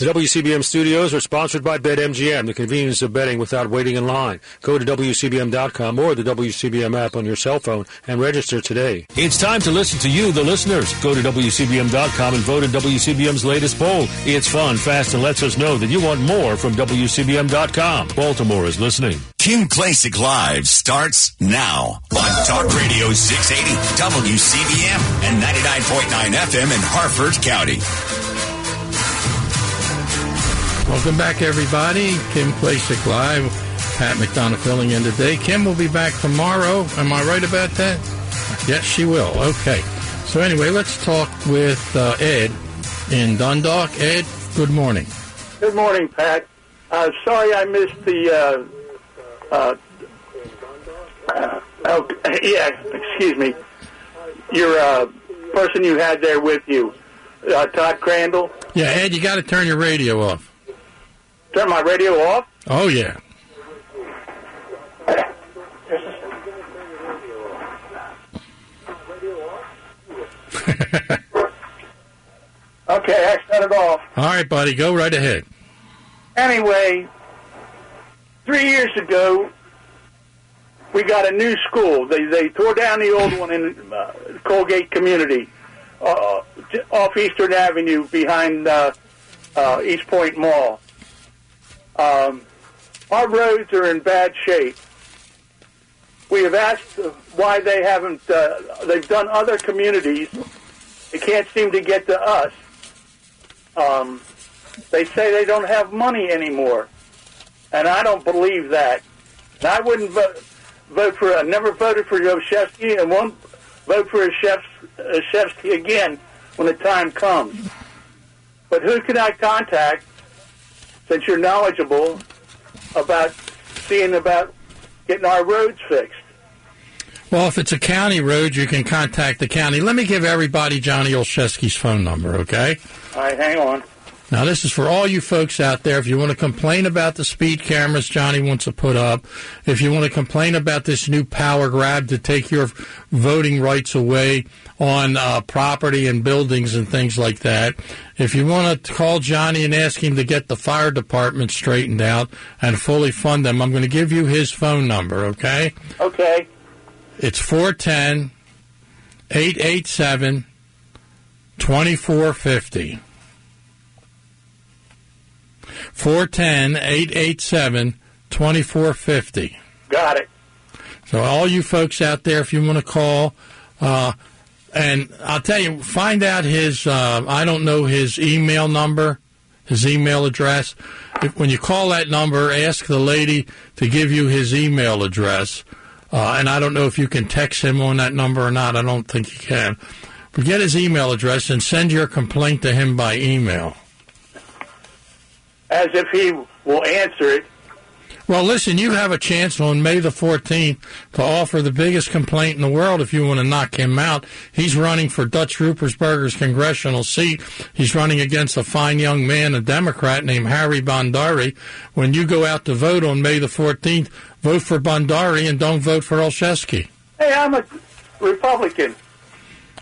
The WCBM studios are sponsored by BetMGM, the convenience of betting without waiting in line. Go to WCBM.com or the WCBM app on your cell phone and register today. It's time to listen to you, the listeners. Go to WCBM.com and vote in WCBM's latest poll. It's fun, fast, and lets us know that you want more from WCBM.com. Baltimore is listening. Kim Klacik Live starts now on Talk Radio 680 WCBM and 99.9 FM in Harford County. Welcome back, everybody. Kim Klacik Live. Pat McDonough filling in today. Kim will be back tomorrow. Am I right about that? Yes, she will. Okay. So anyway, let's talk with uh, Ed in Dundalk. Ed, good morning. Good morning, Pat. Uh, sorry I missed the. Uh, uh, uh, oh, yeah, excuse me. Your uh, person you had there with you, uh, Todd Crandell. Yeah, Ed, you got to turn your radio off. Turn my radio off. Oh yeah. Okay, I shut it off. All right, buddy, go right ahead. Anyway, three years ago, we got a new school. They they tore down the old one in uh, Colgate Community, uh, off Eastern Avenue behind uh, uh, East Point Mall. Um, our roads are in bad shape. We have asked why they haven't. Uh, they've done other communities. They can't seem to get to us. Um, they say they don't have money anymore, and I don't believe that. I wouldn't vote, vote for. I never voted for Yoshevsky, and won't vote for Yoshevsky again when the time comes. But who can I contact, since you're knowledgeable about seeing about getting our roads fixed? Well, if it's a county road, you can contact the county. Let me give everybody Johnny Olszewski's phone number, okay? All right, hang on. Now, this is for all you folks out there. If you want to complain about the speed cameras Johnny wants to put up, if you want to complain about this new power grab to take your voting rights away on uh, property and buildings and things like that, if you want to call Johnny and ask him to get the fire department straightened out and fully fund them, I'm going to give you his phone number, okay? Okay. It's 410 887 2450. 410 887 2450. Got it. So, all you folks out there, if you want to call, uh, and I'll tell you, find out his, uh, I don't know his email number, his email address. If, when you call that number, ask the lady to give you his email address. Uh, and I don't know if you can text him on that number or not. I don't think you can. But get his email address and send your complaint to him by email. As if he will answer it. Well, listen, you have a chance on May the 14th to offer the biggest complaint in the world if you want to knock him out. He's running for Dutch Ruppersberger's congressional seat. He's running against a fine young man, a Democrat named Harry Bhandari. When you go out to vote on May the 14th, vote for Bhandari and don't vote for Olszewski. Hey, I'm a Republican.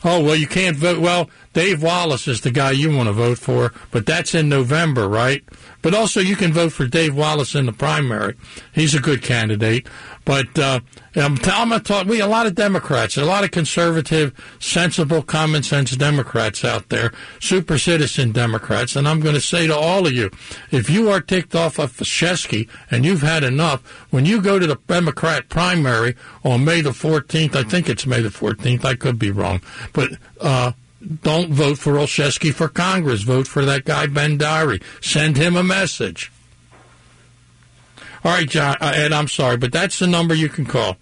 Oh, well, you can't vote. Well, Dave Wallace is the guy you want to vote for, but that's in November, right? But also, you can vote for Dave Wallace in the primary. He's a good candidate. But uh, I'm, t- I'm talk. We a lot of Democrats, a lot of conservative, sensible, common sense Democrats out there, super citizen Democrats, and I'm going to say to all of you, if you are ticked off of Shesky and you've had enough, when you go to the Democrat primary on May the 14th, I think it's May the 14th. I could be wrong, but. Uh, don't vote for Olszewski for Congress. Vote for that guy Bhandari. Send him a message. All right, John, uh, Ed, I'm sorry, but that's the number you can call.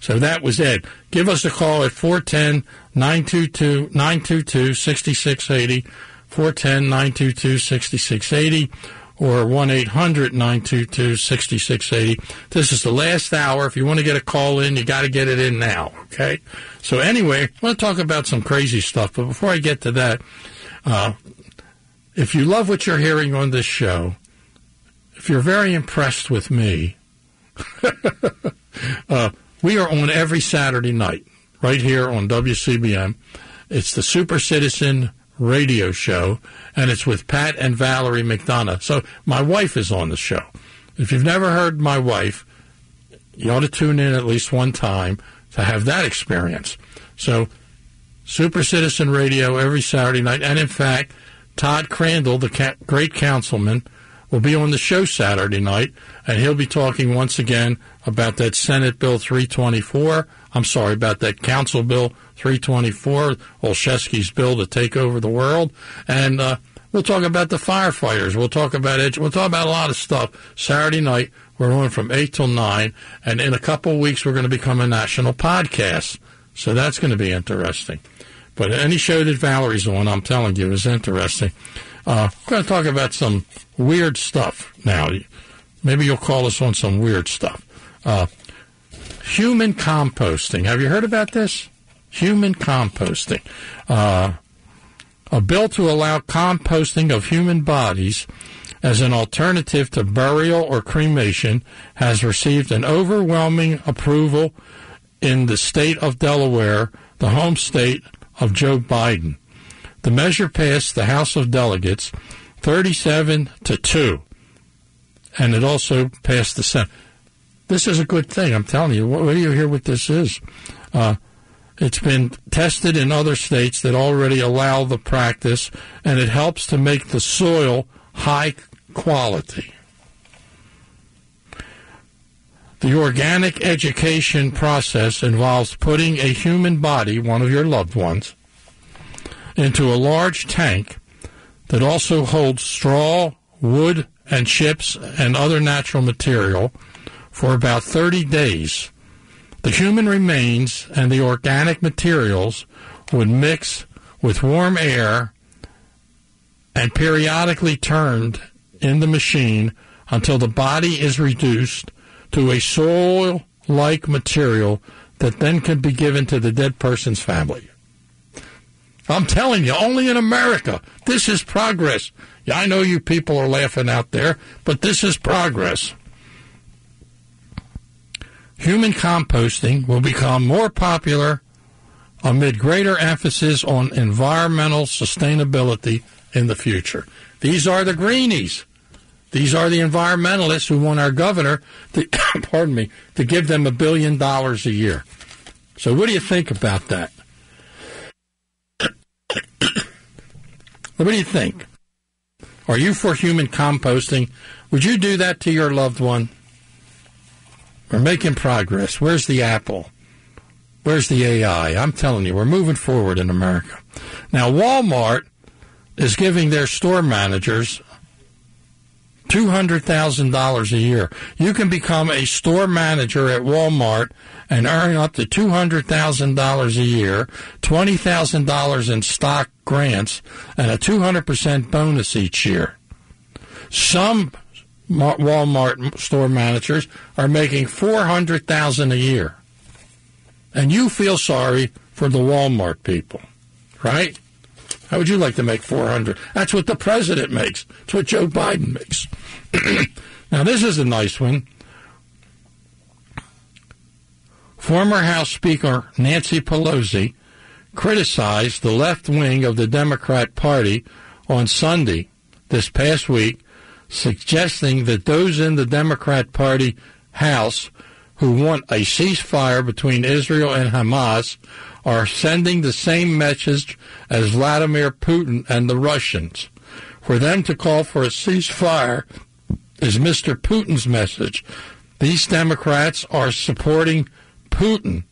So that was Ed. Give us a call at 410 922 922 6680, 410 922 6680, or 1 800 922 6680. This is the last hour. If you want to get a call in, you got to get it in now, okay? So, anyway, I want to talk about some crazy stuff, but before I get to that, uh, if you love what you're hearing on this show, if you're very impressed with me, uh, we are on every Saturday night right here on WCBM. It's the Super Citizen radio show, and it's with Pat and Valerie McDonough. So my wife is on the show. If you've never heard my wife, you ought to tune in at least one time to have that experience. So, Super Citizen Radio every Saturday night, and in fact, Todd Crandell, the ca- great councilman, will be on the show Saturday night, and he'll be talking once again about that Senate Bill 324. I'm sorry, about that Council Bill 324, Olszewski's bill to take over the world. And uh, we'll talk about the firefighters. We'll talk about it. We'll talk about a lot of stuff Saturday night. We're on from 8 till 9. And in a couple of weeks, we're going to become a national podcast. So that's going to be interesting. But any show that Valerie's on, I'm telling you, is interesting. Uh, we're going to talk about some weird stuff now. Maybe you'll call us on some weird stuff. Uh, human composting. Have you heard about this? Human composting. Uh, a bill to allow composting of human bodies as an alternative to burial or cremation has received an overwhelming approval in the state of Delaware, the home state of Joe Biden. The measure passed the House of Delegates 37 to 2, and it also passed the Senate. This is a good thing, I'm telling you. What, do you hear what this is? Uh, it's been tested in other states that already allow the practice, and it helps to make the soil high quality. The organic education process involves putting a human body, one of your loved ones, into a large tank that also holds straw, wood, and chips and other natural material for about 30 days. The human remains and the organic materials would mix with warm air and periodically turned in the machine until the body is reduced to a soil like material that then can be given to the dead person's family. I'm telling you, only in America. This is progress. Yeah, I know you people are laughing out there, but this is progress. Human composting will become more popular amid greater emphasis on environmental sustainability in the future. These are the greenies. These are the environmentalists who want our governor to, pardon me, to give them a billion dollars a year. So what do you think about that? What do you think? Are you for human composting? Would you do that to your loved one? We're making progress. Where's the Apple? Where's the AI? I'm telling you, we're moving forward in America. Now, Walmart is giving their store managers $200,000 a year. You can become a store manager at Walmart and earn up to $200,000 a year, $20,000 in stock grants, and a 200% bonus each year. Some Walmart store managers are making 400,000 a year. And you feel sorry for the Walmart people, right? How would you like to make 400? That's what the president makes. That's what Joe Biden makes. now, this is a nice one. Former House Speaker Nancy Pelosi criticized the left wing of the Democrat Party on Sunday this past week, suggesting that those in the Democrat Party House who want a ceasefire between Israel and Hamas are sending the same message as Vladimir Putin and the Russians. For them to call for a ceasefire is Mr. Putin's message. These Democrats are supporting Putin.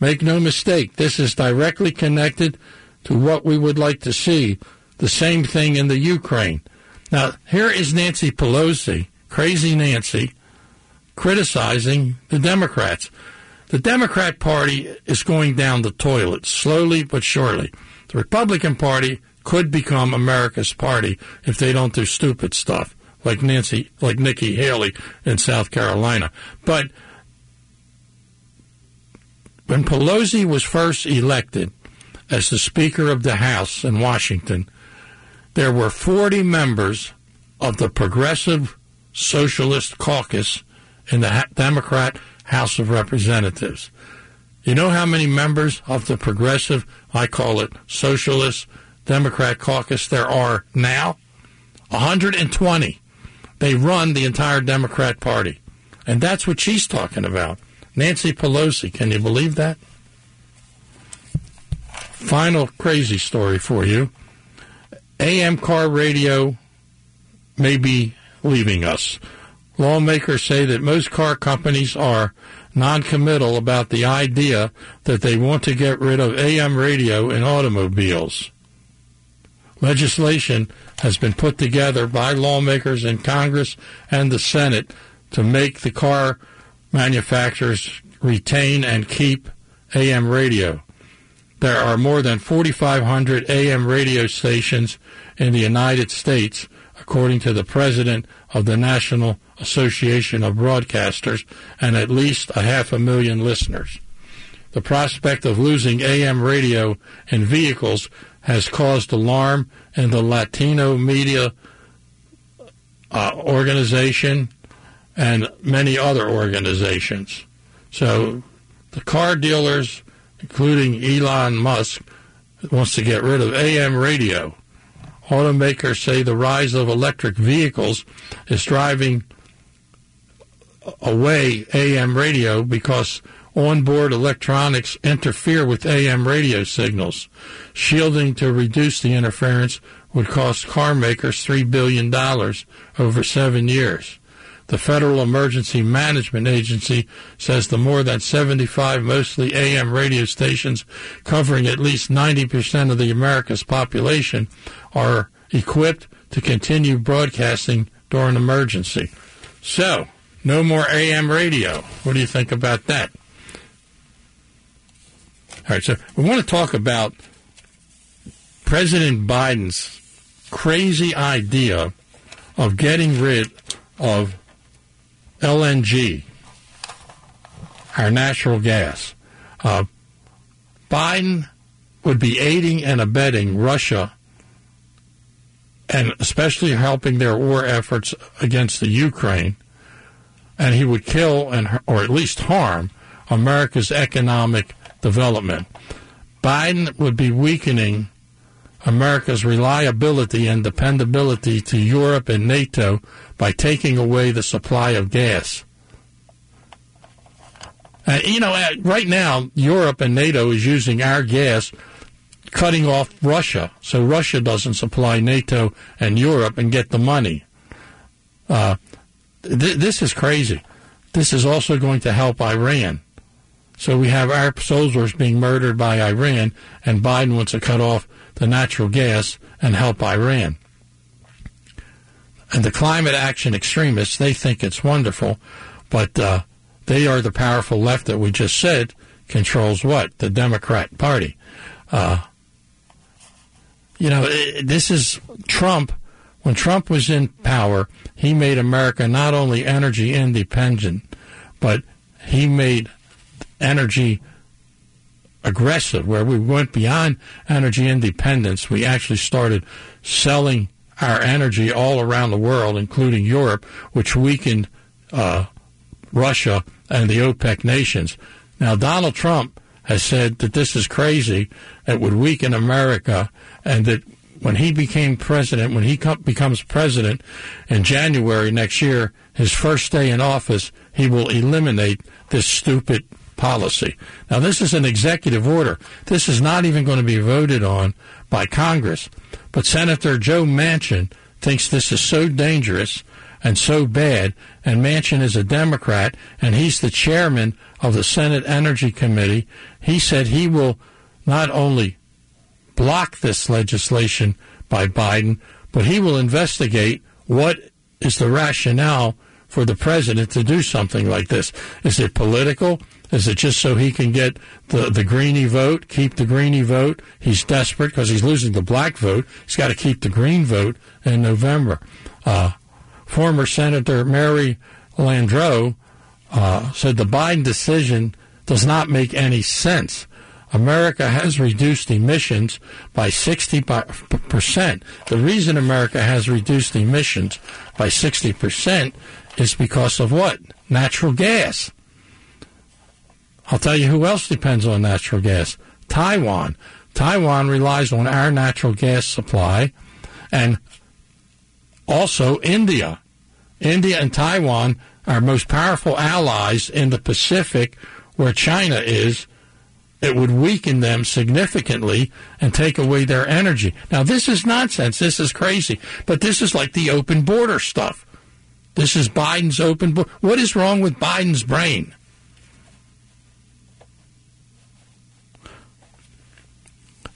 Make no mistake, this is directly connected to what we would like to see. The same thing in the Ukraine. Now, here is Nancy Pelosi, crazy Nancy, criticizing the Democrats. The Democrat Party is going down the toilet slowly but surely. The Republican Party could become America's party if they don't do stupid stuff like Nancy, like Nikki Haley in South Carolina. But when Pelosi was first elected as the Speaker of the House in Washington, there were 40 members of the Progressive Socialist Caucus in the Democrat House of Representatives. You know how many members of the progressive, I call it socialist, Democrat caucus there are now? 120. They run the entire Democrat Party. And that's what she's talking about. Nancy Pelosi. Can you believe that? Final crazy story for you. AM car radio may be leaving us. Lawmakers say that most car companies are noncommittal about the idea that they want to get rid of AM radio in automobiles. Legislation has been put together by lawmakers in Congress and the Senate to make the car manufacturers retain and keep AM radio. There are more than 4,500 AM radio stations in the United States, according to the president of the National Association of Broadcasters, and at least a half a million listeners. The prospect of losing AM radio in vehicles has caused alarm in the Latino media uh, organization and many other organizations. So the car dealers, including Elon Musk, wants to get rid of AM radio. Automakers say the rise of electric vehicles is driving away AM radio because onboard electronics interfere with AM radio signals. Shielding to reduce the interference would cost car makers $3 billion over seven years. The Federal Emergency Management Agency says the more than 75 mostly AM radio stations covering at least 90% of the America's population are equipped to continue broadcasting during emergency. So, no more AM radio. What do you think about that? All right, so we want to talk about President Biden's crazy idea of getting rid of LNG, our natural gas. Uh, Biden would be aiding and abetting Russia and especially helping their war efforts against the Ukraine. And he would kill and or at least harm America's economic development. Biden would be weakening America's reliability and dependability to Europe and NATO by taking away the supply of gas. And, you know, right now, Europe and NATO is using our gas, cutting off Russia, so Russia doesn't supply NATO and Europe and get the money. Uh, th- this is crazy. This is also going to help Iran. So we have our soldiers being murdered by Iran, and Biden wants to cut off the natural gas and help Iran. And the climate action extremists, they think it's wonderful, but uh, they are the powerful left that we just said controls what? The Democrat Party. Uh, you know, this is Trump. When Trump was in power, he made America not only energy independent, but he made energy aggressive, where we went beyond energy independence. We actually started selling our energy all around the world, including Europe, which weakened uh, Russia and the OPEC nations. Now, Donald Trump has said that this is crazy, it would weaken America, and that when he became president, when he com- becomes president in January next year, his first day in office, he will eliminate this stupid policy. Now, this is an executive order. This is not even going to be voted on by Congress. But Senator Joe Manchin thinks this is so dangerous and so bad, and Manchin is a Democrat, and he's the chairman of the Senate Energy Committee. He said he will not only block this legislation by Biden, but he will investigate what is the rationale for the president to do something like this. Is it political? Is it just so he can get the, the greeny vote, keep the greeny vote? He's desperate because he's losing the black vote. He's got to keep the green vote in November. Uh, former Senator Mary Landrieu uh, said the Biden decision does not make any sense. America has reduced emissions by 60%. The reason America has reduced emissions by 60% is because of what? Natural gas. I'll tell you who else depends on natural gas Taiwan. Taiwan relies on our natural gas supply, and also India. India and Taiwan are most powerful allies in the Pacific where China is. It would weaken them significantly and take away their energy. Now, this is nonsense. This is crazy. But this is like the open border stuff. This is Biden's open border. What is wrong with Biden's brain?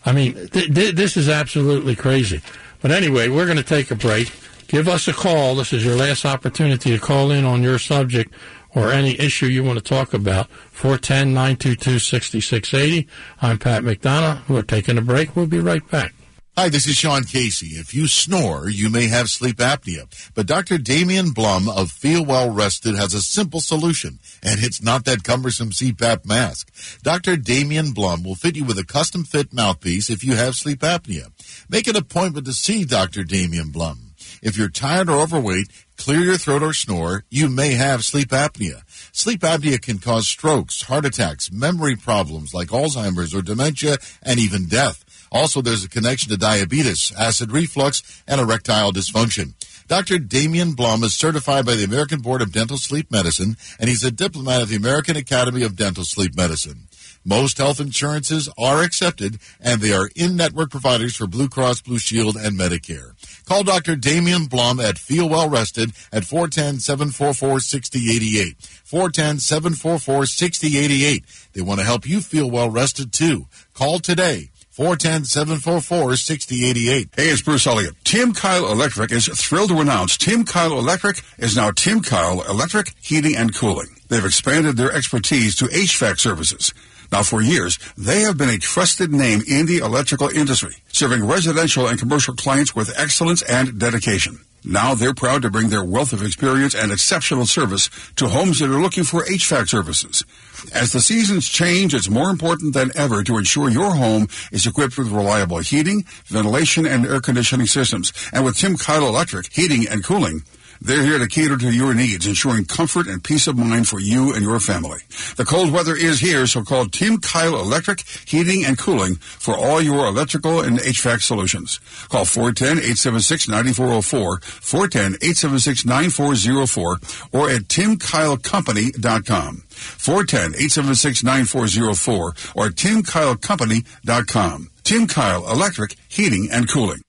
I mean, th- th- this is absolutely crazy. But anyway, we're going to take a break give us a call. This is your last opportunity to call in on your subject or any issue you want to talk about. 410 922 6680. I'm Pat McDonough. We're taking a break. We'll be right back. Hi, this is Sean Casey. If you snore, you may have sleep apnea. But Dr. Damian Blum of Feel Well Rested has a simple solution, and it's not that cumbersome CPAP mask. Dr. Damian Blum will fit you with a custom fit mouthpiece if you have sleep apnea. Make an appointment to see Dr. Damian Blum. If you're tired or overweight, clear your throat or snore, you may have sleep apnea. Sleep apnea can cause strokes, heart attacks, memory problems like Alzheimer's or dementia, and even death. Also, there's a connection to diabetes, acid reflux, and erectile dysfunction. Dr. Damian Blum is certified by the American Board of Dental Sleep Medicine, and he's a diplomat of the American Academy of Dental Sleep Medicine. Most health insurances are accepted, and they are in-network providers for Blue Cross Blue Shield and Medicare. Call Dr. Damian Blum at Feel Well Rested at 410-744-6088. 410-744-6088. They want to help you feel well rested too. Call today. 410-744-6088. Hey, it's Bruce Elliott. Tim Kyle Electric is thrilled to announce Tim Kyle Electric is now Tim Kyle Electric Heating and Cooling. They've expanded their expertise to HVAC services. Now, for years, they have been a trusted name in the electrical industry, serving residential and commercial clients with excellence and dedication. Now they're proud to bring their wealth of experience and exceptional service to homes that are looking for HVAC services. As the seasons change, it's more important than ever to ensure your home is equipped with reliable heating, ventilation, and air conditioning systems. And with Tim Kyle Electric Heating and Cooling, they're here to cater to your needs, ensuring comfort and peace of mind for you and your family. The cold weather is here, so call Tim Kyle Electric Heating and Cooling for all your electrical and HVAC solutions. Call 410-876-9404, 410-876-9404, or at timkylecompany.com. 410-876-9404 or timkylecompany.com. Tim Kyle Electric Heating and Cooling.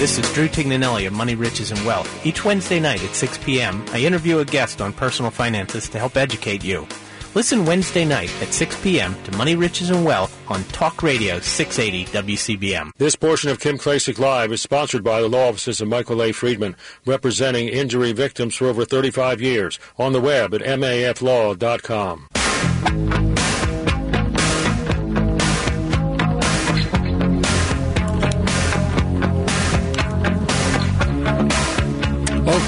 This is Drew Tignanelli of Money, Riches, and Wealth. Each Wednesday night at 6 p.m., I interview a guest on personal finances to help educate you. Listen Wednesday night at 6 p.m. to Money, Riches, and Wealth on Talk Radio 680 WCBM. This portion of Kim Klacik Live is sponsored by the law offices of Michael A. Friedman, representing injury victims for over 35 years. On the web at maflaw.com.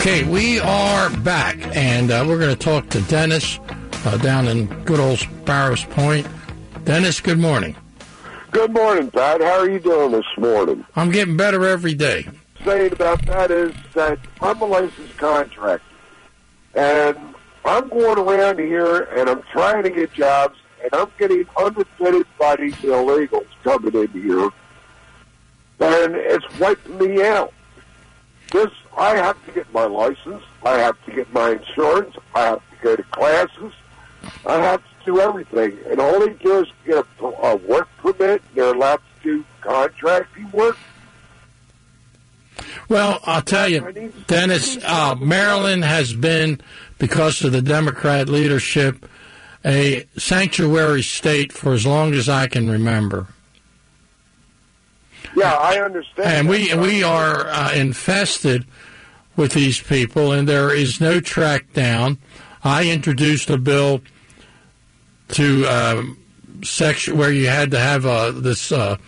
Okay, we are back, and uh, we're going to talk to Dennis uh, down in good old Sparrows Point. Dennis, good morning. Good morning, Pat. How are you doing this morning? I'm getting better every day. Saying about that is that I'm a licensed contractor, and I'm going around here and I'm trying to get jobs, and I'm getting underfitted by these illegals coming in here, and it's wiping me out. This I have to get my license. I have to get my insurance. I have to go to classes. I have to do everything. And all they do is get a, a work permit. They're allowed to do contracting work. Well, I'll tell you, Dennis, uh, Maryland has been, because of the Democrat leadership, a sanctuary state for as long as I can remember. Yeah, I understand. And we we are uh, infested with these people, and there is no track down. I introduced a bill to um, section where you had to have uh, this uh,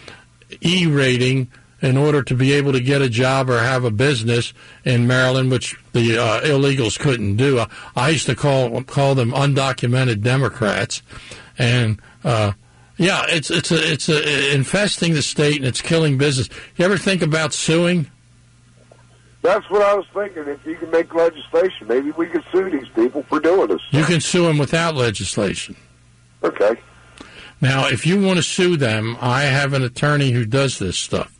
E rating in order to be able to get a job or have a business in Maryland, which the uh, illegals couldn't do. I used to call call them undocumented Democrats, and uh, yeah, it's it's a, it's a, infesting the state and it's killing business. You ever think about suing? That's what I was thinking. If you can make legislation, maybe we could sue these people for doing this. You can sue them without legislation. Okay. Now, if you want to sue them, I have an attorney who does this stuff.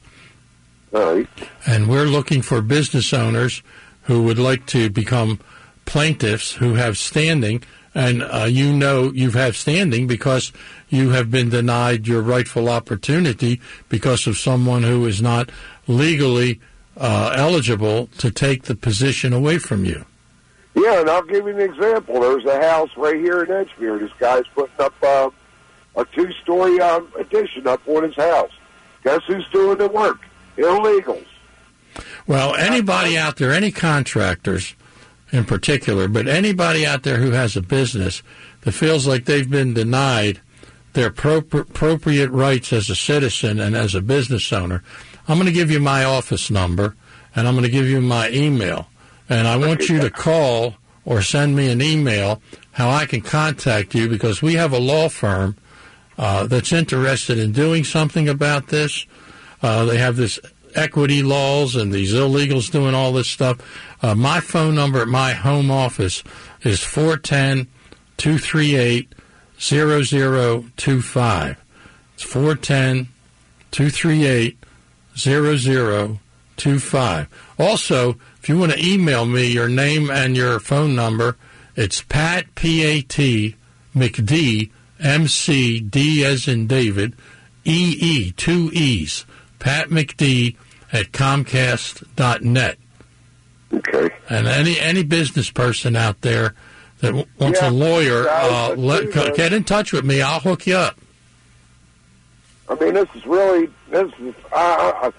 All right. And we're looking for business owners who would like to become plaintiffs who have standing. And uh, you know you have standing because you have been denied your rightful opportunity because of someone who is not legally uh, eligible to take the position away from you. Yeah, and I'll give you an example. There's a house right here in Edgemere. This guy's putting up uh, a two-story um, addition up on his house. Guess who's doing the work? Illegals. Well, anybody out there, any contractors in particular, but anybody out there who has a business that feels like they've been denied their appropriate rights as a citizen and as a business owner, I'm going to give you my office number and I'm going to give you my email. And I want you to call or send me an email how I can contact you because we have a law firm uh, that's interested in doing something about this. Uh, they have this equity laws and these illegals doing all this stuff. Uh, my phone number at my home office is 410 238 0025. It's 410 238 0025. Also, if you want to email me your name and your phone number, it's Pat, P-A-T, McD, M-C-D as in David, E-E, two E's, Pat McD at Comcast.net. Okay. And any any business person out there that wants Yeah, a lawyer, uh, let, know- get in touch with me. I'll hook you up. I mean, this is really this is. I, I,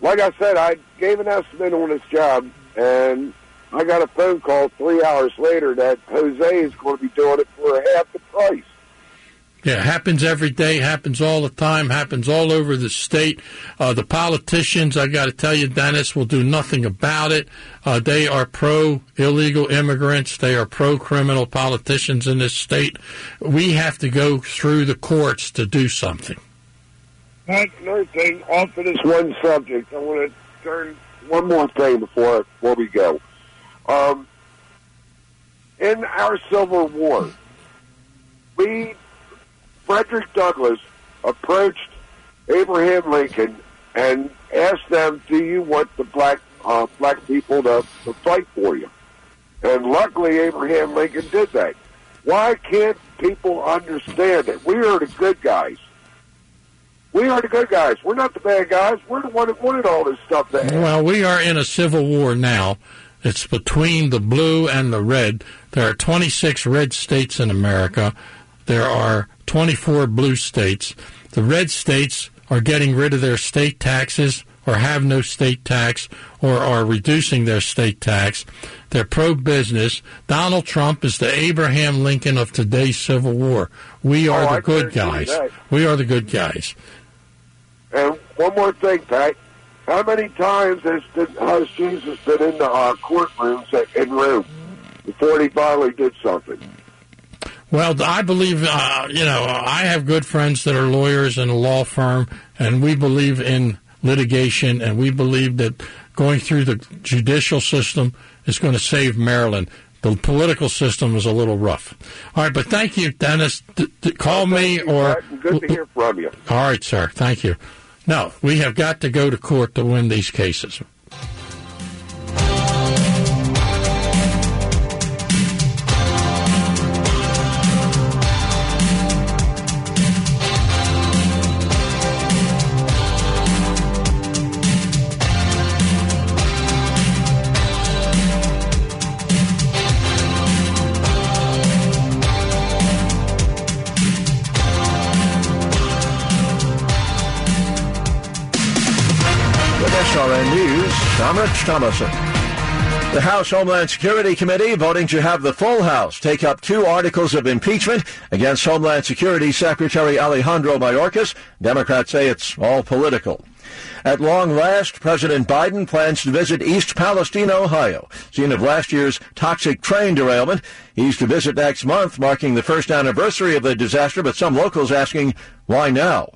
like I said, I gave an estimate on this job, and I got a phone call three hours later that Jose is going to be doing it for half the price. Yeah, happens every day, happens all the time, happens all over the state. Uh, the politicians, I got to tell you, Dennis, will do nothing about it. Uh, they are pro illegal immigrants. They are pro criminal politicians in this state. We have to go through the courts to do something. That's another thing. Off of this one subject, I want to turn one more thing before before we go. Um, in our Civil War, we Frederick Douglass approached Abraham Lincoln and asked them, "Do you want the black uh, black people to, to fight for you?" And luckily, Abraham Lincoln did that. Why can't people understand it? We are the good guys. We are the good guys. We're not the bad guys. We're the one that wanted all this stuff. Well, we are in a civil war now. It's between the blue and the red. There are 26 red states in America. There are 24 blue states. The red states are getting rid of their state taxes or have no state tax or are reducing their state tax. They're pro business. Donald Trump is the Abraham Lincoln of today's Civil War. We are Oh, the I good guys. We are the good guys. And one more thing, Pat. How many times has, has Jesus been in the uh, courtrooms in Rome before he finally did something? Well, I believe, uh, you know, I have good friends that are lawyers in a law firm, and we believe in litigation, and we believe that going through the judicial system is going to save Maryland. The political system is a little rough. All right, but thank you, Dennis. D- d- call me or. Pat, good to hear from you. All right, sir. Thank you. No, we have got to go to court to win these cases. Rich Thomaston. The House Homeland Security Committee voting to have the full House take up two articles of impeachment against Homeland Security Secretary Alejandro Mayorkas. Democrats say it's all political. At long last, President Biden plans to visit East Palestine, Ohio, scene of last year's toxic train derailment. He's to visit next month, marking the first anniversary of the disaster, but some locals asking, why now?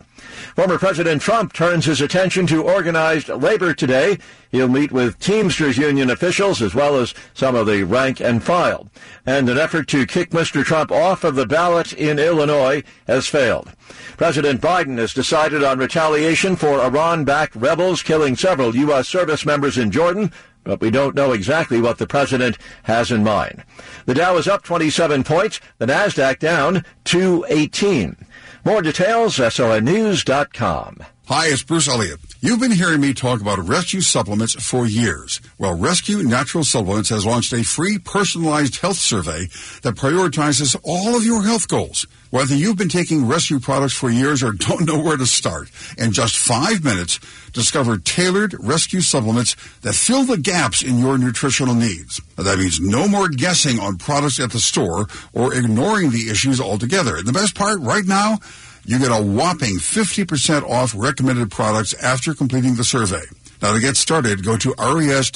Former President Trump turns his attention to organized labor today. He'll meet with Teamsters Union officials as well as some of the rank and file. And an effort to kick Mr. Trump off of the ballot in Illinois has failed. President Biden has decided on retaliation for Iran-backed rebels killing several U.S. service members in Jordan, but we don't know exactly what the president has in mind. The Dow is up 27 points, the Nasdaq down 218. More details, SRNnews.com. Hi, it's Bruce Elliott. You've been hearing me talk about rescue supplements for years. Well, Rescue Natural Supplements has launched a free personalized health survey that prioritizes all of your health goals. Whether you've been taking rescue products for years or don't know where to start, in just five minutes, discover tailored rescue supplements that fill the gaps in your nutritional needs. That means no more guessing on products at the store or ignoring the issues altogether. And the best part right now, you get a whopping 50% off recommended products after completing the survey. Now to get started, go to res-q.life.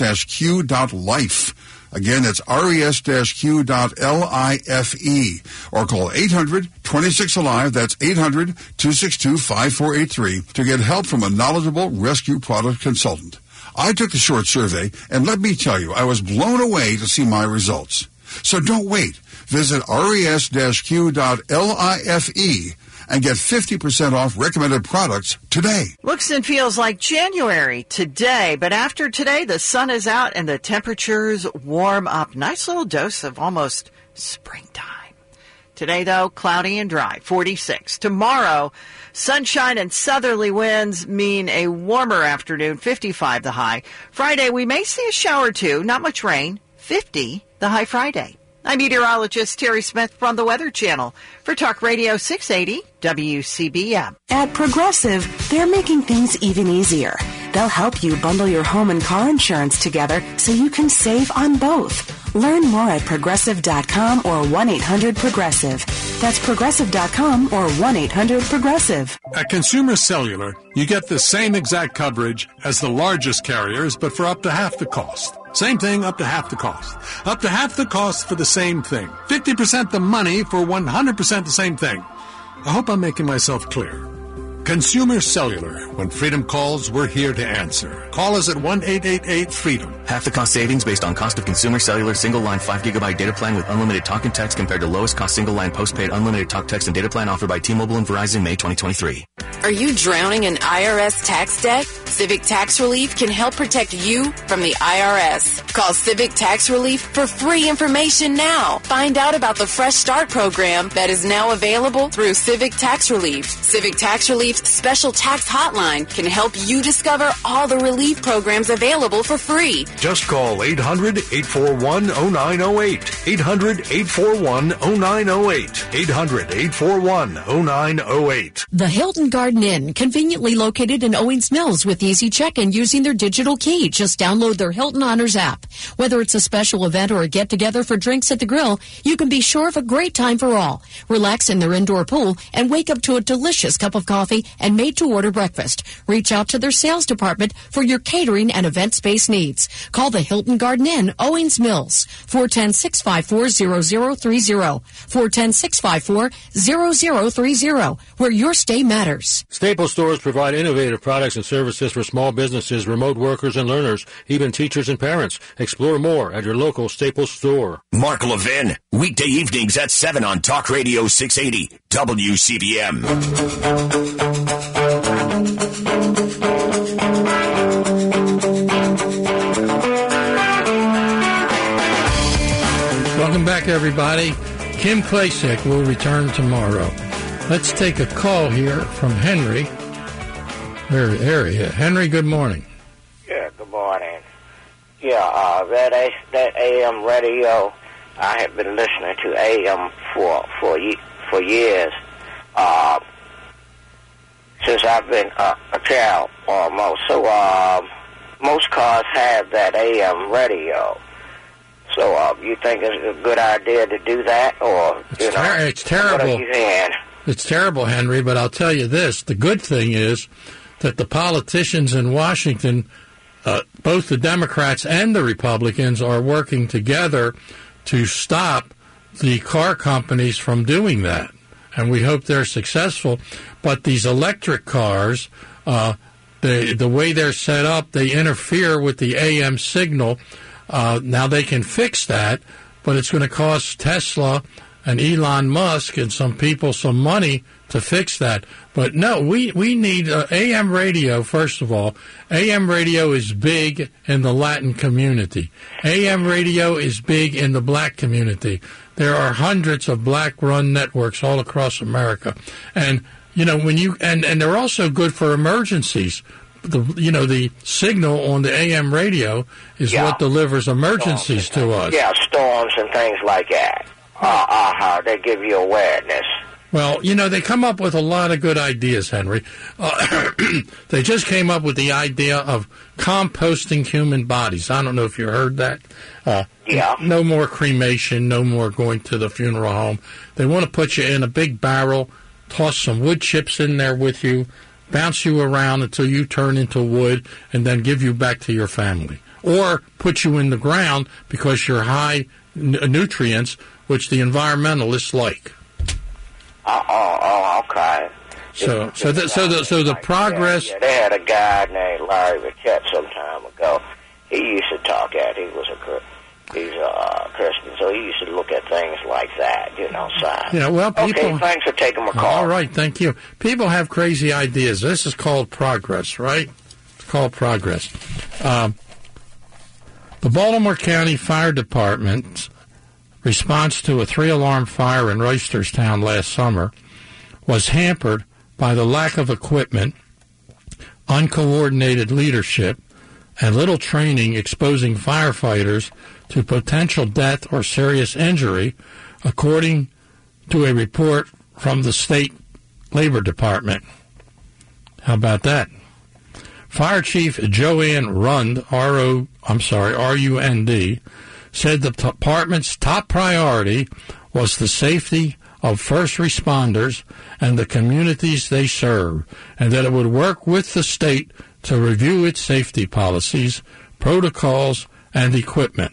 Again, that's res-q.life or call 800-26-ALIVE. That's 800-262-5483 to get help from a knowledgeable rescue product consultant. I took the short survey and let me tell you, I was blown away to see my results. So don't wait. Visit res-q.life and get 50% off recommended products today. Looks and feels like January today, but after today, the sun is out and the temperatures warm up. Nice little dose of almost springtime. Today, though, cloudy and dry, 46. Tomorrow, sunshine and southerly winds mean a warmer afternoon, 55 the high. Friday, we may see a shower or two, not much rain, 50 the high Friday. I'm meteorologist Terry Smith from the Weather Channel for Talk Radio 680 WCBM. At Progressive, they're making things even easier. They'll help you bundle your home and car insurance together so you can save on both. Learn more at progressive.com or 1-800-PROGRESSIVE. That's progressive.com or 1-800-PROGRESSIVE. At Consumer Cellular, you get the same exact coverage as the largest carriers, but for up to half the cost. Same thing, up to half the cost. Up to half the cost for the same thing. 50% the money for 100% the same thing. I hope I'm making myself clear. Consumer Cellular. When freedom calls, we're here to answer. Call us at 1 888 freedom. Half the cost savings based on cost of consumer cellular single line 5 gigabyte data plan with unlimited talk and text compared to lowest cost single line postpaid unlimited talk text and data plan offered by T-Mobile and Verizon May 2023. Are you drowning in IRS tax debt? Civic Tax Relief can help protect you from the IRS. Call Civic Tax Relief for free information now. Find out about the Fresh Start program that is now available through Civic Tax Relief. Civic Tax Relief's special tax hotline can help you discover all the relief programs available for free. Just call 800 841 0908. 800 841 0908. 800 841 0908. The Hilton Garden Inn, conveniently located in Owings Mills with easy check-in using their digital key. Just download their Hilton Honors app. Whether it's a special event or a get-together for drinks at the grill, you can be sure of a great time for all. Relax in their indoor pool and wake up to a delicious cup of coffee and made-to-order breakfast. Reach out to their sales department for your catering and event space needs. Call the Hilton Garden Inn, Owings Mills, 410-654-0030, 410-654-0030, where your stay matters. Staples stores provide innovative products and services for small businesses, remote workers and learners, even teachers and parents. Explore more at your local Staples store. Mark Levin, weekday evenings at 7 on Talk Radio 680 WCBM. Welcome back, everybody. Kim Klacik will return tomorrow. Let's take a call here from Henry. He is. Henry, good morning. Yeah, good morning. Yeah, uh, that A, that AM radio, I have been listening to AM for for for years. Uh, since I've been uh, a child, almost. So, um, most cars have that AM radio. So, uh, you think it's a good idea to do that, or you know, ter- it's terrible. It's terrible, Henry, but I'll tell you this. The good thing is that the politicians in Washington, uh, both the Democrats and the Republicans, are working together to stop the car companies from doing that. And we hope they're successful. But these electric cars, uh, the the way they're set up, they interfere with the AM signal. Uh, now they can fix that, but it's going to cost Tesla and Elon Musk and some people some money to fix that. But no, we we need uh, AM radio first of all. AM radio is big in the Latin community. AM radio is big in the black community. There are hundreds of black run networks all across America. And you know, when you and and they're also good for emergencies. The you know, the signal on the AM radio is Yeah. what delivers emergencies to us. Yeah, storms and things like that. Uh, uh, how they give you awareness. Well, you know, they come up with a lot of good ideas, Henry. Uh, they just came up with the idea of composting human bodies. I don't know if you heard that. Uh, yeah. No more cremation, no more going to the funeral home. They want to put you in a big barrel, toss some wood chips in there with you, bounce you around until you turn into wood, and then give you back to your family. Or put you in the ground because you're high n- nutrients, which the environmentalists like. Oh, oh, oh okay. So, so the, so the so the progress. Yeah, they had a guy named Larry Riquette some time ago. He used to talk at. He was a he's a uh, Christian, so he used to look at things like that. You know, science. Yeah, well, people. Okay, thanks for taking my call. All right, thank you. People have crazy ideas. This is called progress, right? It's called progress. Um, the Baltimore County Fire Department's response to a three-alarm fire in Reisterstown last summer was hampered by the lack of equipment, uncoordinated leadership, and little training exposing firefighters to potential death or serious injury, according to a report from the state labor department. How about that? Fire Chief Joanne Rund, R-O, I'm sorry, R-U-N-D, said the department's top priority was the safety of first responders and the communities they serve, and that it would work with the state to review its safety policies, protocols, and equipment,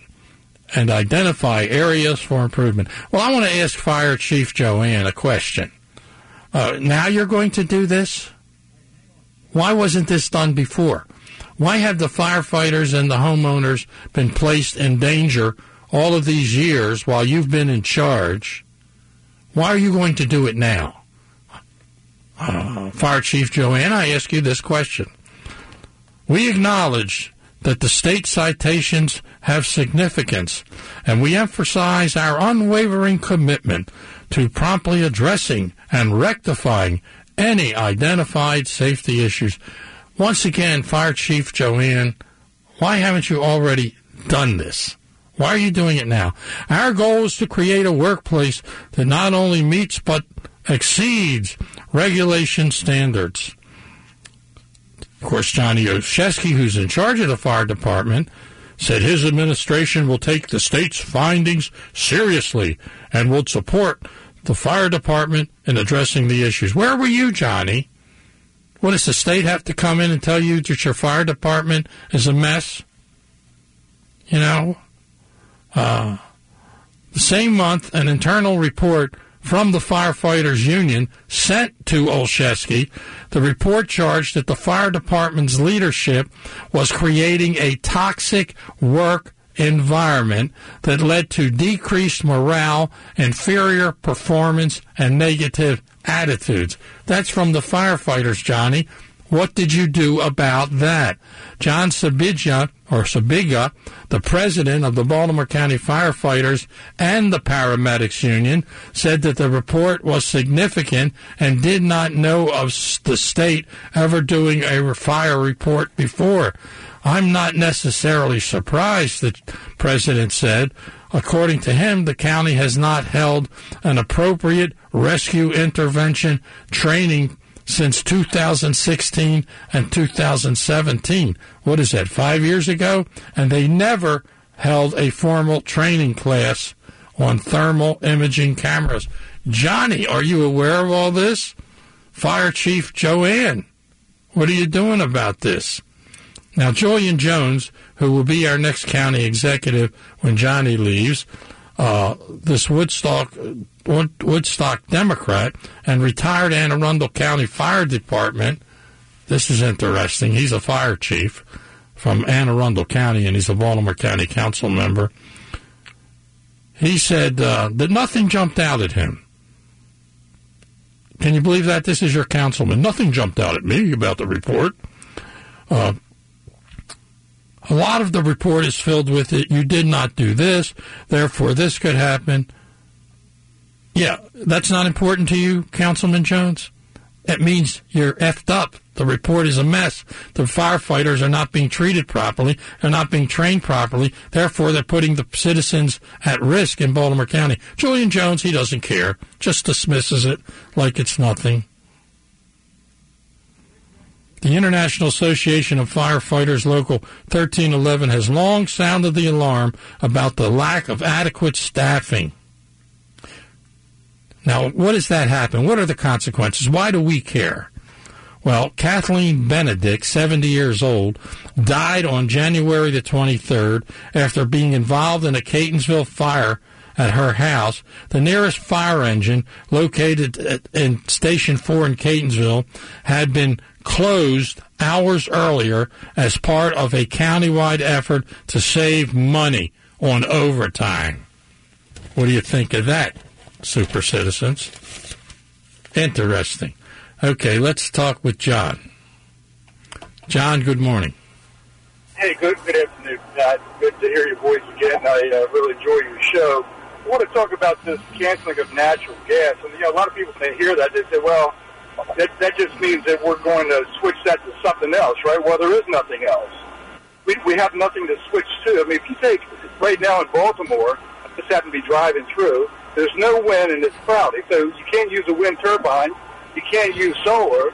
and identify areas for improvement. Well, I want to ask Fire Chief Joanne a question. Uh, now you're going to do this? Why wasn't this done before? Why have the firefighters and the homeowners been placed in danger all of these years while you've been in charge? Why are you going to do it now? Uh, Fire Chief Joanne, I ask you this question. We acknowledge that the state citations have significance, and we emphasize our unwavering commitment to promptly addressing and rectifying any identified safety issues. Once again, Fire Chief Joanne, why haven't you already done this? Why are you doing it now? Our goal is to create a workplace that not only meets but exceeds regulation standards. Of course, Johnny Olszewski, who's in charge of the fire department, said his administration will take the state's findings seriously and will support the fire department in addressing the issues. Where were you, Johnny? What does the state have to come in and tell you that your fire department is a mess? You know, uh, the same month, an internal report from the firefighters union sent to Olszewski. The report charged that the fire department's leadership was creating a toxic work environment that led to decreased morale, inferior performance, and negative attitudes. That's from the firefighters, Johnny. What did you do about that? John Sabija, or Sabiga, the president of the Baltimore County Firefighters and the Paramedics Union, said that the report was significant and did not know of the state ever doing a fire report before. I'm not necessarily surprised, the president said. According to him, the county has not held an appropriate rescue intervention training since 2016 and 2017. What is that, five years ago? And they never held a formal training class on thermal imaging cameras. Johnny, are you aware of all this? Fire Chief Joanne, what are you doing about this? Now, Julian Jones, who will be our next county executive when Johnny leaves, uh, this Woodstock Wood- Woodstock Democrat and retired Anne Arundel County Fire Department. This is interesting. He's a fire chief from Anne Arundel County, and he's a Baltimore County Council member. He said uh, that nothing jumped out at him. Can you believe that? This is your councilman. Nothing jumped out at me about the report. Uh, a lot of the report is filled with it. You did not do this, therefore this could happen. Yeah, that's not important to you, Councilman Jones? It means you're effed up. The report is a mess. The firefighters are not being treated properly. They're not being trained properly. Therefore, they're putting the citizens at risk in Baltimore County. Julian Jones, he doesn't care. Just dismisses it like it's nothing. The International Association of Firefighters Local 1311 has long sounded the alarm about the lack of adequate staffing. Now, what does that happen? What are the consequences? Why do we care? Well, Kathleen Benedict, 70 years old, died on January the 23rd after being involved in a Catonsville fire at her house. The nearest fire engine, located at, in Station 4 in Catonsville, had been closed hours earlier as part of a countywide effort to save money on overtime. What do you think of that, super citizens? Interesting. Okay, let's talk with John. John, good morning. Hey, good good afternoon, Pat. Good to hear your voice again. I uh, really enjoy your show. I want to talk about this canceling of natural gas. And you know, a lot of people may hear that they say, "Well, that that just means that we're going to switch that to something else, right?" Well, there is nothing else. We we have nothing to switch to. I mean, if you take right now in Baltimore, I just happen to be driving through. There's no wind and it's cloudy, so you can't use a wind turbine. You can't use solar.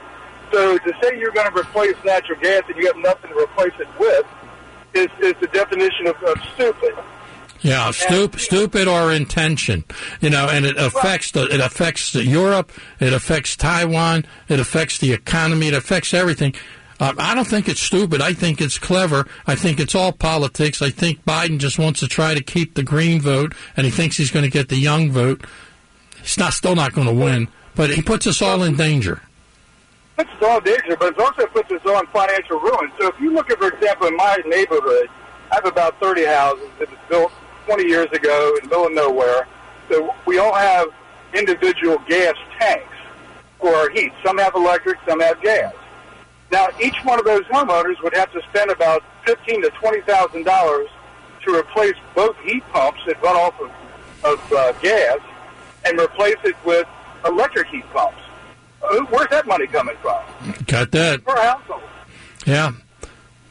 So to say you're going to replace natural gas and you have nothing to replace it with is, is the definition of, of stupid. Yeah, stup- stupid or intention, you know, and it affects the, it affects the Europe, it affects Taiwan, it affects the economy, it affects everything. Um, I don't think it's stupid. I think it's clever. I think it's all politics. I think Biden just wants to try to keep the green vote, and he thinks he's going to get the young vote. He's not still not going to win, but he puts us all in danger. puts us all in danger, but it also puts us all in financial ruin. So if you look at, for example, in my neighborhood, I have about 30 houses that was built 20 years ago in the middle of nowhere. So we all have individual gas tanks for our heat. Some have electric, some have gas. Now, each one of those homeowners would have to spend about fifteen to twenty thousand dollars to replace both heat pumps that run off of, of uh, gas and replace it with electric heat pumps. Uh, Where's that money coming from? Got that? Per household. Yeah.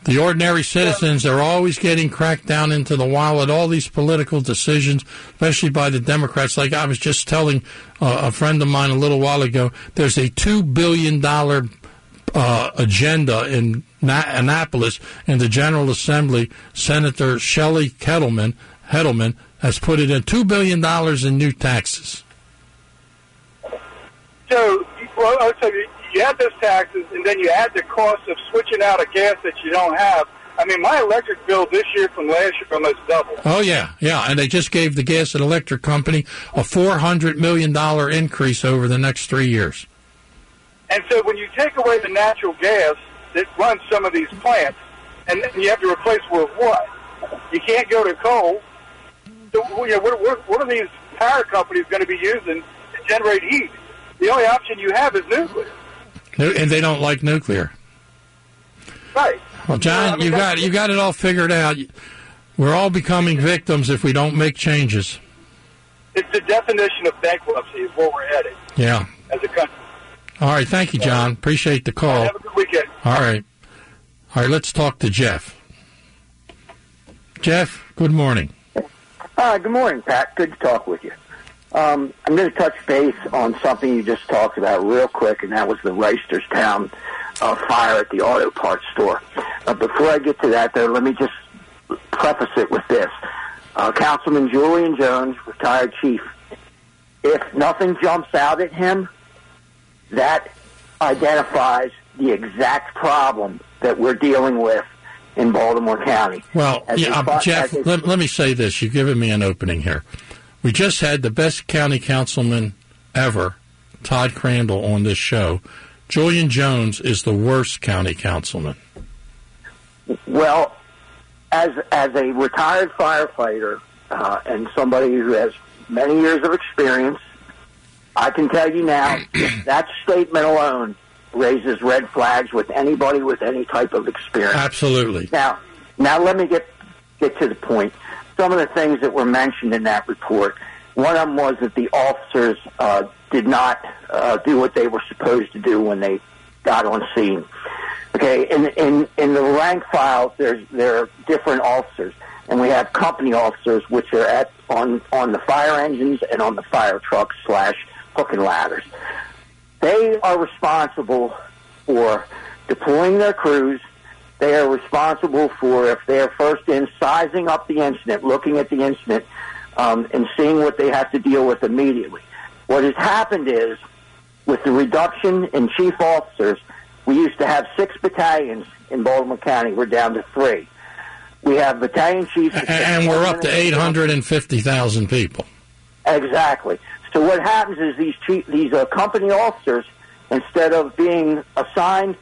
The ordinary citizens are always getting cracked down into the wallet. All these political decisions, especially by the Democrats. Like I was just telling uh, a friend of mine a little while ago, there's a two billion dollar uh, agenda in Na- Annapolis in the General Assembly. Senator Shelley Kettleman, Hettleman has put it in two billion dollars in new taxes. So, well, I would say you add those taxes, and then you add the cost of switching out a gas that you don't have. I mean, my electric bill this year from last year almost doubled. Oh yeah, yeah, and they just gave the gas and electric company a four hundred million dollar increase over the next three years. And so when you take away the natural gas that runs some of these plants, and then you have to replace with what? You can't go to coal. So, you know, what, what, what are these power companies going to be using to generate heat? The only option you have is nuclear. And they don't like nuclear. Right. Well, John, you got you got it all figured out. We're all becoming victims if we don't make changes. It's the definition of bankruptcy is where we're headed Yeah. as a country. All right. Thank you, John. Appreciate the call. Have a good weekend. All right. All right. Let's talk to Jeff. Jeff, good morning. Hi, good morning, Pat. Good to talk with you. Um, I'm going to touch base on something you just talked about real quick, and that was the Reisterstown uh, fire at the auto parts store. Uh, before I get to that, though, let me just preface it with this. Uh, Councilman Julian Jones, retired chief, if nothing jumps out at him, that identifies the exact problem that we're dealing with in Baltimore County. Well, As yeah, um, fi- Jeff, let, let me say this. You've given me an opening here. We just had the best county councilman ever, Todd Crandell, on this show. Julian Jones is the worst county councilman. Well, as as a retired firefighter uh, and somebody who has many years of experience, I can tell you now that statement alone raises red flags with anybody with any type of experience. Absolutely. Now, now let me get get to the point. Some of the things that were mentioned in that report. One of them was that the officers uh, did not uh, do what they were supposed to do when they got on scene. Okay, in in in the rank files, there's there are different officers, and we have company officers which are at on on the fire engines and on the fire trucks slash hook and ladders. They are responsible for deploying their crews. They are responsible for if they're first in sizing up the incident, looking at the incident, um, and seeing what they have to deal with immediately. What has happened is, with the reduction in chief officers, we used to have six battalions in Baltimore County. We're down to three. We have battalion chiefs, A- and we're up to 850,000 people. Exactly. So what happens is these chief, these uh, company officers, instead of being assigned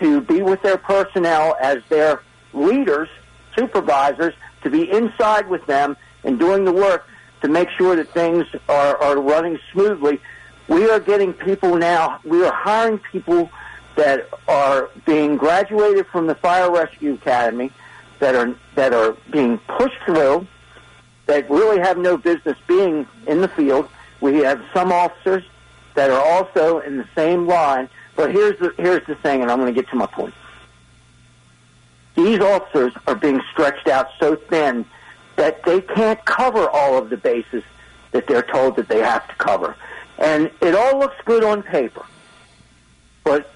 to be with their personnel as their leaders, supervisors, to be inside with them and doing the work to make sure that things are, are running smoothly. We are getting people now. We are hiring people that are being graduated from the Fire Rescue Academy, that are that are being pushed through, that really have no business being in the field. We have some officers that are also in the same line. But here's the here's the thing, and I'm going to get to my point. These officers are being stretched out so thin that they can't cover all of the bases that they're told that they have to cover. And it all looks good on paper, but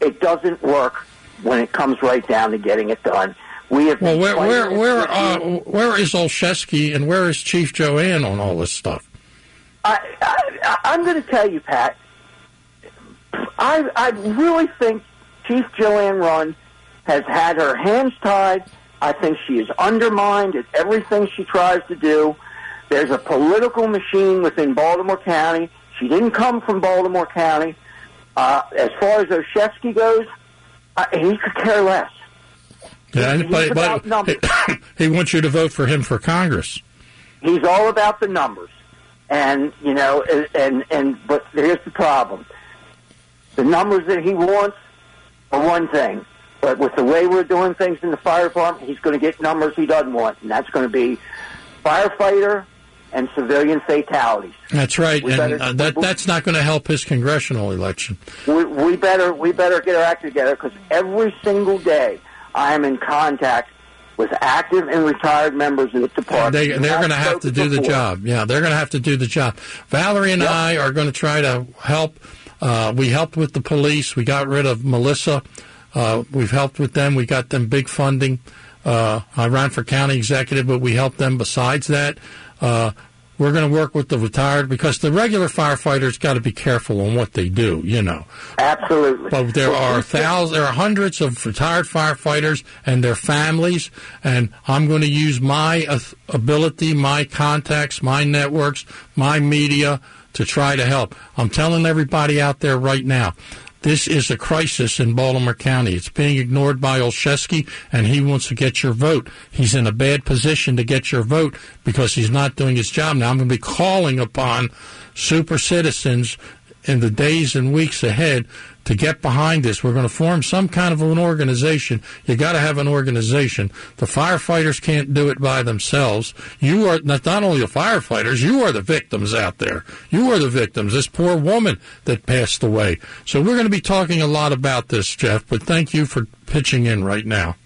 it doesn't work when it comes right down to getting it done. We have Well, where where where uh, where is Olszewski and where is Chief Joanne on all this stuff? I, I, I'm going to tell you, Pat. I I really think Chief Joanne Rund has had her hands tied. I think she is undermined at everything she tries to do. There's a political machine within Baltimore County. She didn't come from Baltimore County. Uh, as far as Olszewski goes, uh, he could care less. Yeah, He's but, but numbers. he wants you to vote for him for Congress. He's all about the numbers, and you know, and and, and but here's the problem: the numbers that he wants are one thing, but with the way we're doing things in the fire department, he's going to get numbers he doesn't want, and that's going to be firefighter and civilian fatalities. That's right, We and better- uh, that that's not going to help his congressional election. We, we better we better get our act together because every single day I am in contact with active and retired members of the department. They, they're going to have to do the job. Yeah, they're going to have to do the job. Valerie and I are going to try to help. Uh, we helped with the police. We got rid of Melissa. Uh, we've helped with them. We got them big funding. Uh, I ran for county executive, but we helped them. Besides that, uh, we're going to work with the retired because the regular firefighters got to be careful on what they do. You know. Absolutely. But there are thousands, there are hundreds of retired firefighters and their families, and I'm going to use my ability, my contacts, my networks, my media to try to help. I'm telling everybody out there right now. This is a crisis in Baltimore County. It's being ignored by Olszewski, and he wants to get your vote. He's in a bad position to get your vote because he's not doing his job. Now, I'm going to be calling upon super citizens in the days and weeks ahead to get behind this. We're going to form some kind of an organization. You got to have an organization. The firefighters can't do it by themselves. You are not, not only the firefighters, you are the victims out there. You are the victims. This poor woman that passed away. So we're going to be talking a lot about this, Jeff, but thank you for pitching in right now.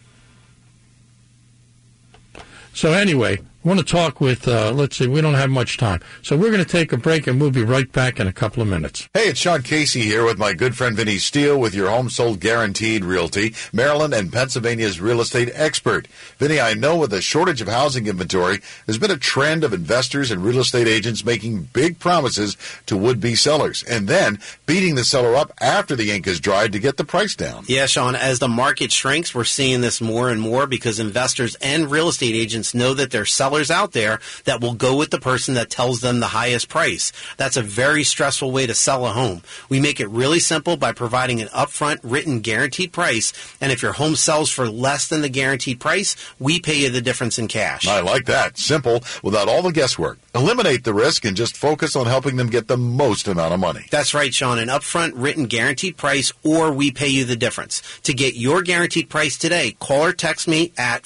So anyway, want to talk with, uh, let's see, we don't have much time. So we're going to take a break and we'll be right back in a couple of minutes. Hey, it's Sean Casey here with my good friend Vinny Steele with your home sold guaranteed realty, Maryland and Pennsylvania's real estate expert. Vinny, I know with a shortage of housing inventory, there's been a trend of investors and real estate agents making big promises to would-be sellers and then beating the seller up after the ink is dried to get the price down. Yeah, Sean, as the market shrinks, we're seeing this more and more because investors and real estate agents know that their sellers wholesalers out there that will go with the person that tells them the highest price. That's a very stressful way to sell a home. We make it really simple by providing an upfront written guaranteed price. And if your home sells for less than the guaranteed price, we pay you the difference in cash. I like that. Simple, without all the guesswork. Eliminate the risk and just focus on helping them get the most amount of money. That's right, Sean. An upfront written guaranteed price or we pay you the difference. To get your guaranteed price today, call or text me at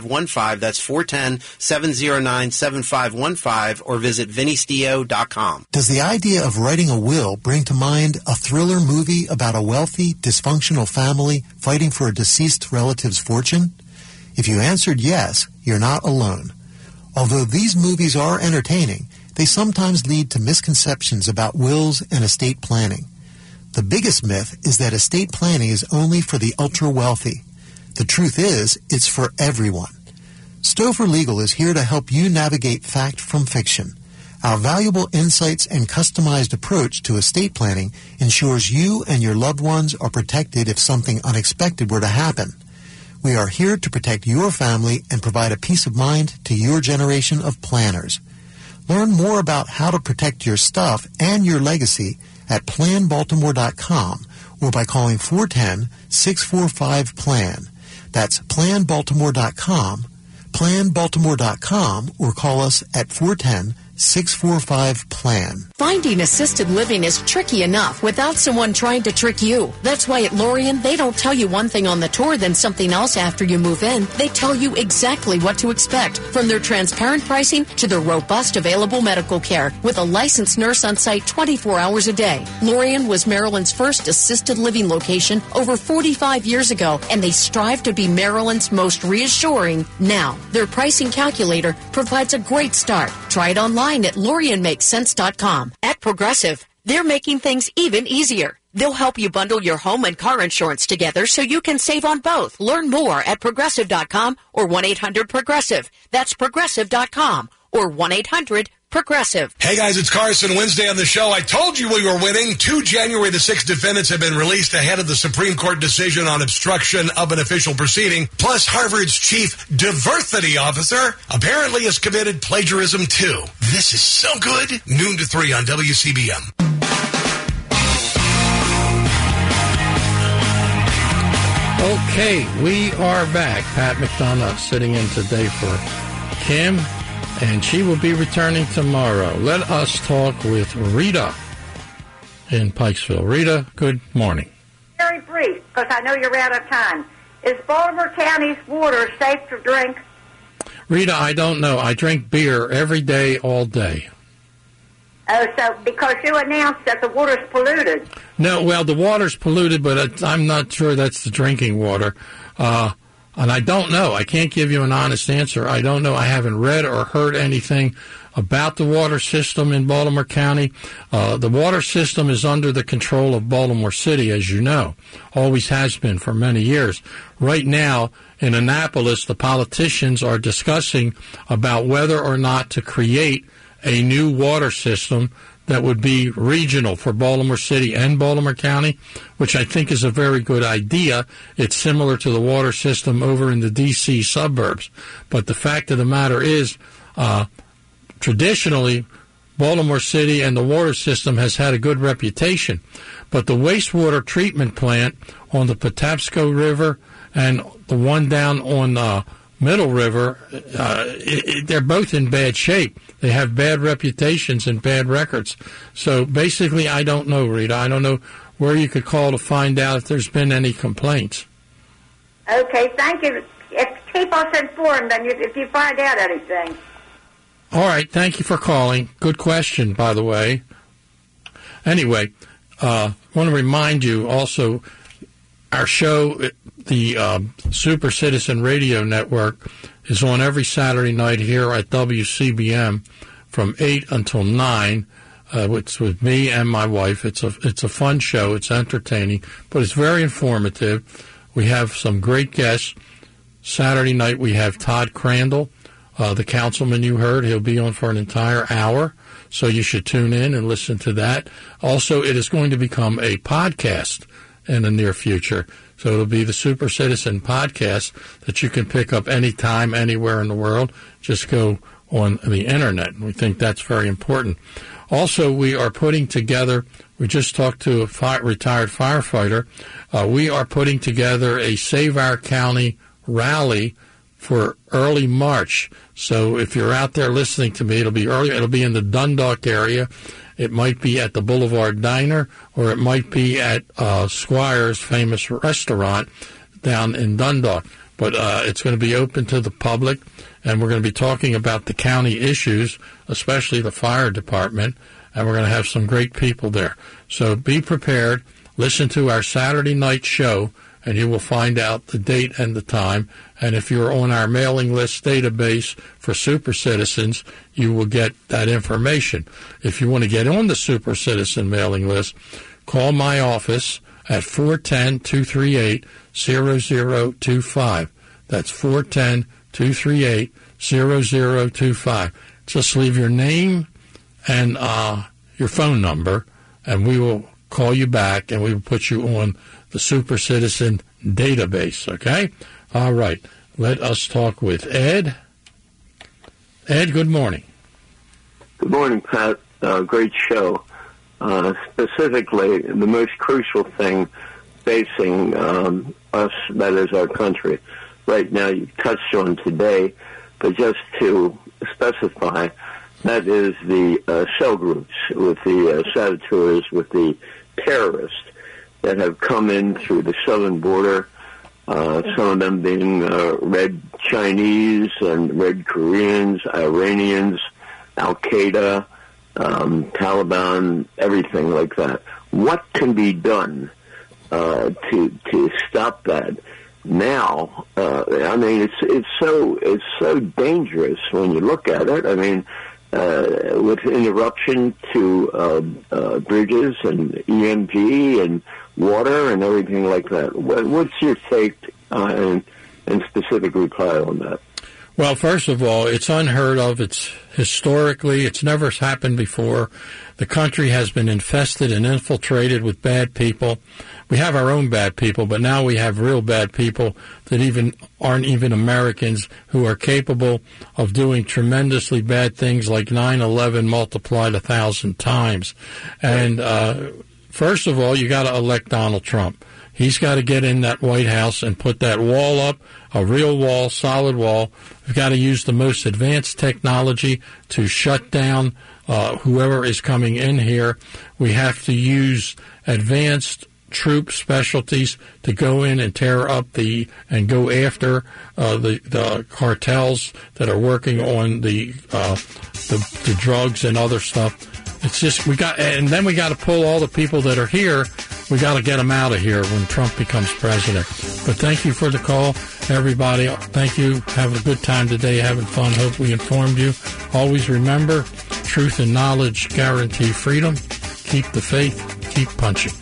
410-709-7515. That's 410-709-7515 or visit vinnysteo.com. Does the idea of writing a will bring to mind a thriller movie about a wealthy, dysfunctional family fighting for a deceased relative's fortune? If you answered yes, you're not alone. Although these movies are entertaining, they sometimes lead to misconceptions about wills and estate planning. The biggest myth is that estate planning is only for the ultra wealthy. The truth is, it's for everyone. Stover Legal is here to help you navigate fact from fiction. Our valuable insights and customized approach to estate planning ensures you and your loved ones are protected if something unexpected were to happen. We are here to protect your family and provide a peace of mind to your generation of planners. Learn more about how to protect your stuff and your legacy at planbaltimore.com or by calling 410-645-PLAN. That's planbaltimore.com, planbaltimore.com, or call us at 410 645 plan. Finding assisted living is tricky enough without someone trying to trick you. That's why at Lorien, they don't tell you one thing on the tour, then something else after you move in. They tell you exactly what to expect, from their transparent pricing to their robust available medical care, with a licensed nurse on site 24 hours a day. Lorien was Maryland's first assisted living location over 45 years ago, and they strive to be Maryland's most reassuring now. Their pricing calculator provides a great start. Try it online at LorienMakesSense.com. At Progressive, they're making things even easier. They'll help you bundle your home and car insurance together so you can save on both. Learn more at progressive.com or 1-800-PROGRESSIVE. That's progressive.com or 1-800 Progressive. Hey guys, it's Carson. Wednesday on the show, I told you we were winning. Two January the 6th defendants have been released ahead of the Supreme Court decision on obstruction of an official proceeding. Plus, Harvard's chief diversity officer apparently has committed plagiarism too. This is so good. Noon to 3 on WCBM. Okay, we are back. Pat McDonough sitting in today for Kim, and she will be returning tomorrow. Let us talk with Rita in Pikesville. Rita, good morning. Very brief, because I know you're out of time. Is Baltimore County's water safe to drink? Rita, I don't know. I drink beer every day, all day. Oh, so because you announced that the water's polluted. No, well, the water's polluted, but I'm not sure that's the drinking water. Uh, and I don't know. I can't give you an honest answer. I don't know. I haven't read or heard anything about the water system in Baltimore County. Uh, the water system is under the control of Baltimore City, as you know. Always has been for many years. Right now, in Annapolis, the politicians are discussing about whether or not to create a new water system that would be regional for Baltimore City and Baltimore County, which I think is a very good idea. It's similar to the water system over in the D.C. suburbs. But the fact of the matter is, uh, traditionally, Baltimore City and the water system has had a good reputation. But the wastewater treatment plant on the Patapsco River and the one down on uh, Middle River, uh, it, it, they're both in bad shape. They have bad reputations and bad records. So basically, I don't know, Rita. I don't know where you could call to find out if there's been any complaints. Okay, thank you. If, keep us informed then if you find out anything. All right, thank you for calling. Good question, by the way. Anyway, uh, I want to remind you also our show, the um, Super Citizen Radio Network, is on every Saturday night here at WCBM from 8 until 9. Uh, it's with me and my wife. It's a it's a fun show. It's entertaining, but it's very informative. We have some great guests. Saturday night we have Todd Crandell, uh, the councilman you heard. He'll be on for an entire hour, so you should tune in and listen to that. Also, it is going to become a podcast in the near future. So it'll be the Super Citizen podcast that you can pick up anytime, anywhere in the world. Just go on the internet. We think that's very important. Also, we are putting together, we just talked to a fire, retired firefighter. Uh, we are putting together a Save Our County rally for early March. So if you're out there listening to me, it'll be early. It'll be in the Dundalk area. It might be at the Boulevard Diner, or it might be at uh, Squire's famous restaurant down in Dundalk. But uh, it's going to be open to the public, and we're going to be talking about the county issues, especially the fire department, and we're going to have some great people there. So be prepared. Listen to our Saturday night show, and you will find out the date and the time. And if you're on our mailing list database for Super Citizens, you will get that information. If you want to get on the Super Citizen mailing list, call my office at 410 238 0025. That's 410 238 0025. Just leave your name and uh, your phone number, and we will call you back and we will put you on the Super Citizen database, okay? All right. Let us talk with Ed. Ed, good morning. Good morning, Pat. Uh, great show. Uh, specifically, the most crucial thing facing um, us, that is our country, right now, you touched on today, but just to specify, that is the uh, cell groups with the uh, saboteurs, with the terrorists that have come in through the southern border. Uh, some of them being uh, red Chinese and red Koreans, Iranians, Al Qaeda, um, Taliban, everything like that. What can be done uh, to to stop that? Now, uh, I mean, it's it's so it's so dangerous when you look at it. I mean, uh, with interruption to uh, uh, bridges and EMP and water and everything like that. What, what's your take uh, and, and specific reply on that? Well, first of all, it's unheard of. It's historically, it's never happened before. The country has been infested and infiltrated with bad people. We have our own bad people, but now we have real bad people that even aren't even Americans who are capable of doing tremendously bad things like 9/11 multiplied a thousand times. And uh, first of all, you got to elect Donald Trump. He's got to get in that White House and put that wall up, a real wall, solid wall. We've got to use the most advanced technology to shut down uh, whoever is coming in here. We have to use advanced troop specialties to go in and tear up the and go after uh, the the cartels that are working on the, uh, the the drugs and other stuff. It's just we got, and then we got to pull all the people that are here. We got to get them out of here when Trump becomes president. But thank you for the call, everybody. Thank you. Have a good time today, having fun. Hope we informed you. Always remember, truth and knowledge guarantee freedom. Keep the faith. Keep punching.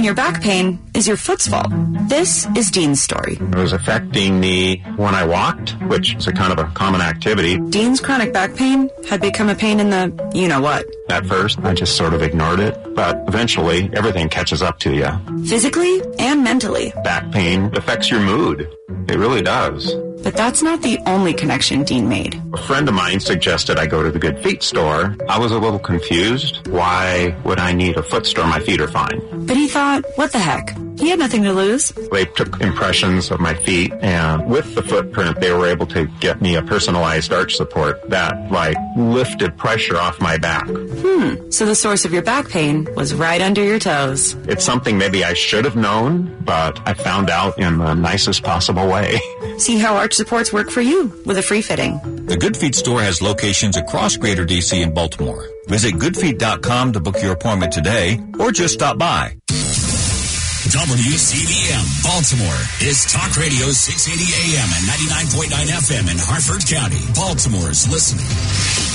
When your back pain is your foot's fault. This is Dean's story. It was affecting me when I walked, which is a kind of a common activity. Dean's chronic back pain had become a pain in the you know what. At first, I just sort of ignored it, but eventually everything catches up to you. Physically and mentally. Back pain affects your mood. It really does. But that's not the only connection Dean made. A friend of mine suggested I go to the Good Feet store. I was a little confused. Why would I need a foot store? My feet are fine. But he thought, what the heck? He had nothing to lose. They took impressions of my feet, and with the footprint, they were able to get me a personalized arch support that, like, lifted pressure off my back. Hmm. So the source of your back pain was right under your toes. It's something maybe I should have known, but I found out in the nicest possible way. See how arch supports work for you with a free fitting. The Good Feet store has locations across Greater DC and Baltimore. Visit goodfeet.com to book your appointment today or just stop by. WCBM Baltimore is Talk Radio 680 AM and 99.9 FM in Harford County. Baltimore's listening.